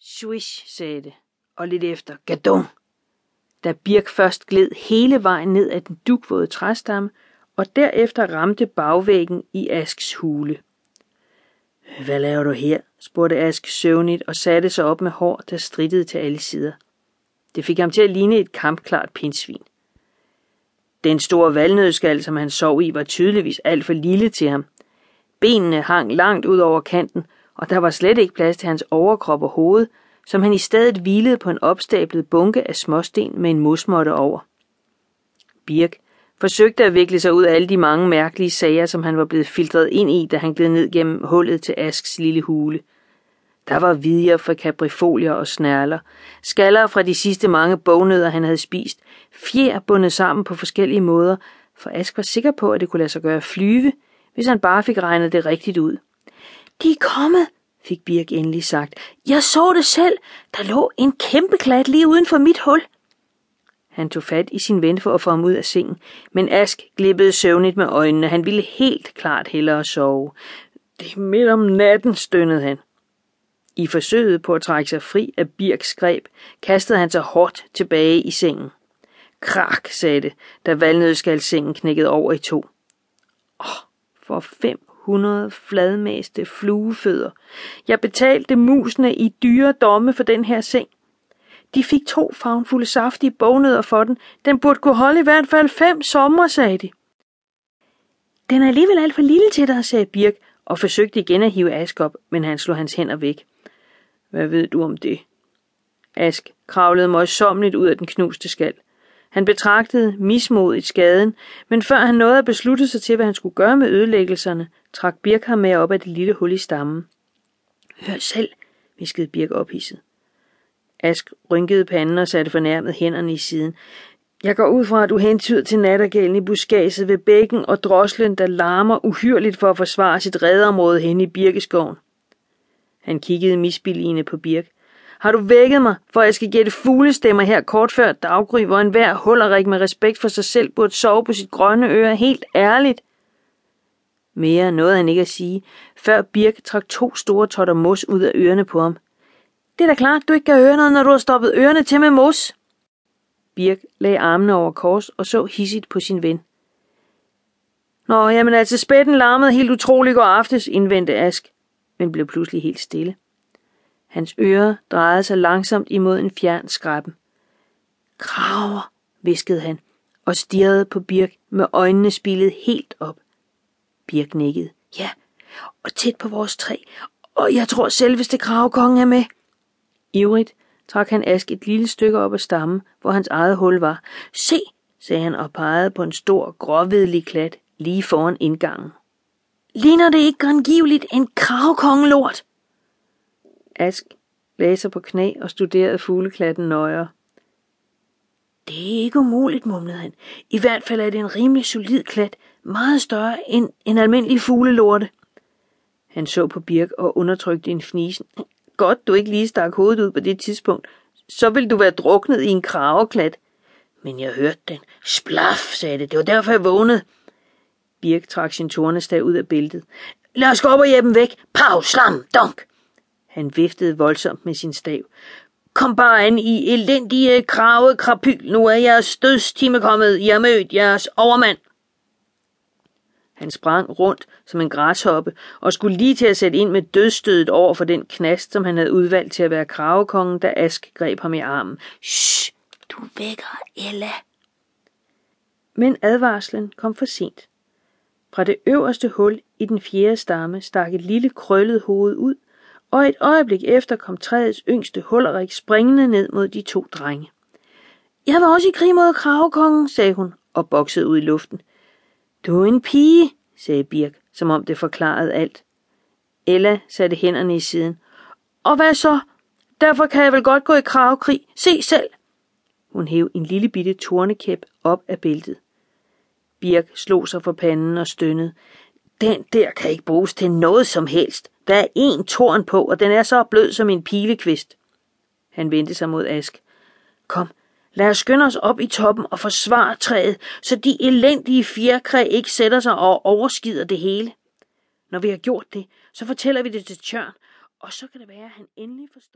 Swish, sagde det, og lidt efter, gadung. Da Birk først gled hele vejen ned ad den dugvåde træstamme, og derefter ramte bagvæggen i Asks hule. Hvad laver du her? spurgte Ask søvnigt og satte sig op med hår, der strittede til alle sider. Det fik ham til at ligne et kampklart pindsvin. Den store valnødskal, som han sov i, var tydeligvis alt for lille til ham. Benene hang langt ud over kanten, og der var slet ikke plads til hans overkrop og hoved, som han i stedet hvilede på en opstablet bunke af småsten med en musmåtte over. Birk forsøgte at vikle sig ud af alle de mange mærkelige sager, som han var blevet filtreret ind i, da han gled ned gennem hullet til Asks lille hule. Der var vidjer fra kaprifolier og snærler, skaller fra de sidste mange bognødder, han havde spist, fjer bundet sammen på forskellige måder, for Ask var sikker på, at det kunne lade sig gøre at flyve, hvis han bare fik regnet det rigtigt ud. De er kommet, fik Birk endelig sagt. Jeg så det selv. Der lå en kæmpe klat lige uden for mit hul. Han tog fat i sin ven for at få ham ud af sengen, men Ask glippede søvnigt med øjnene. Han ville helt klart hellere sove. Det er midt om natten, stønnede han. I forsøget på at trække sig fri af Birks greb, kastede han sig hårdt tilbage i sengen. Krak, sagde det, da valnødskalsengen knækkede over i to. For 500 fladmæste fluefødder. Jeg betalte musene i dyre domme for den her seng. De fik to fagnfulde saftige bognødder for den. Den burde kunne holde i hvert fald fem sommer, sagde de. Den er alligevel alt for lille til dig, sagde Birk, og forsøgte igen at hive Ask op, men han slog hans hænder væk. Hvad ved du om det? Ask kravlede møjsommeligt ud af den knuste skal. Han betragtede mismodigt skaden, men før han nåede at beslutte sig til, hvad han skulle gøre med ødelæggelserne, trak Birk ham med op af det lille hul i stammen. Hør selv, viskede Birk ophidset. Ask rynkede panden og satte fornærmet hænderne i siden. Jeg går ud fra, at du hentyder til nattergalen i buskaget ved bækken og droslen, der larmer uhyrligt for at forsvare sit redeområde hen i Birkeskoven. Han kiggede misbilligende på Birk. Har du vækket mig, for jeg skal gætte fuglestemmer her kort før daggry, hvor enhver hullerik med respekt for sig selv burde sove på sit grønne øre helt ærligt? Mere nåede han ikke at sige, før Birk trak to store totter mos ud af ørerne på ham. Det er da klart, du ikke kan høre noget, når du har stoppet ørerne til med mos. Birk lagde armene over kors og så hissigt på sin ven. Nå, jamen altså, spætten larmede helt utroligt går aftes, indvendte Ask, men blev pludselig helt stille. Hans ører drejede sig langsomt imod en fjern skræppen. Kraver, viskede han, og stirrede på Birk med øjnene spillet helt op. Birk nikkede. Ja, og tæt på vores træ, og jeg tror selveste kravkongen er med. Ivrigt trak han Ask et lille stykke op af stammen, hvor hans eget hul var. Se, sagde han og pegede på en stor, gråhvidlig klat lige foran indgangen. Ligner det ikke grangivligt en kravkongelort? Ask lagde sig på knæ og studerede fugleklatten nøjere. Det er ikke umuligt, mumlede han. I hvert fald er det en rimelig solid klat, meget større end en almindelig fuglelorte. Han så på Birk og undertrykte en fnisen. Godt, du ikke lige stak hovedet ud på det tidspunkt. Så vil du være druknet i en kraveklat. Men jeg hørte den. Splaf, sagde det. Det var derfor, jeg vågnede. Birk trak sin tornestav ud af bæltet. Lad os gå op og hjælpe dem væk. Pau, slam, donk. Han viftede voldsomt med sin stav. Kom bare an i elendige krave krapyl. Nu er jeres dødstime kommet. jeg mødt jeres overmand. Han sprang rundt som en græshoppe og skulle lige til at sætte ind med dødstødet over for den knast, som han havde udvalgt til at være kravekongen, da Ask greb ham i armen. Shh, du vækker Ella. Men advarslen kom for sent. Fra det øverste hul i den fjerde stamme stak et lille krøllet hoved ud, og et øjeblik efter kom træets yngste hullerik springende ned mod de to drenge. Jeg var også i krig mod kravekongen, sagde hun og boksede ud i luften. Du er en pige, sagde Birk, som om det forklarede alt. Ella satte hænderne i siden. Og hvad så? Derfor kan jeg vel godt gå i kravkrig. Se selv. Hun hæv en lille bitte tornekæp op af bæltet. Birk slog sig for panden og stønnede. Den der kan ikke bruges til noget som helst. Der er en torn på, og den er så blød som en pilekvist. Han vendte sig mod Ask. Kom, lad os skynde os op i toppen og forsvare træet, så de elendige fjerkræ ikke sætter sig og overskider det hele. Når vi har gjort det, så fortæller vi det til Tjørn, og så kan det være, at han endelig forstår.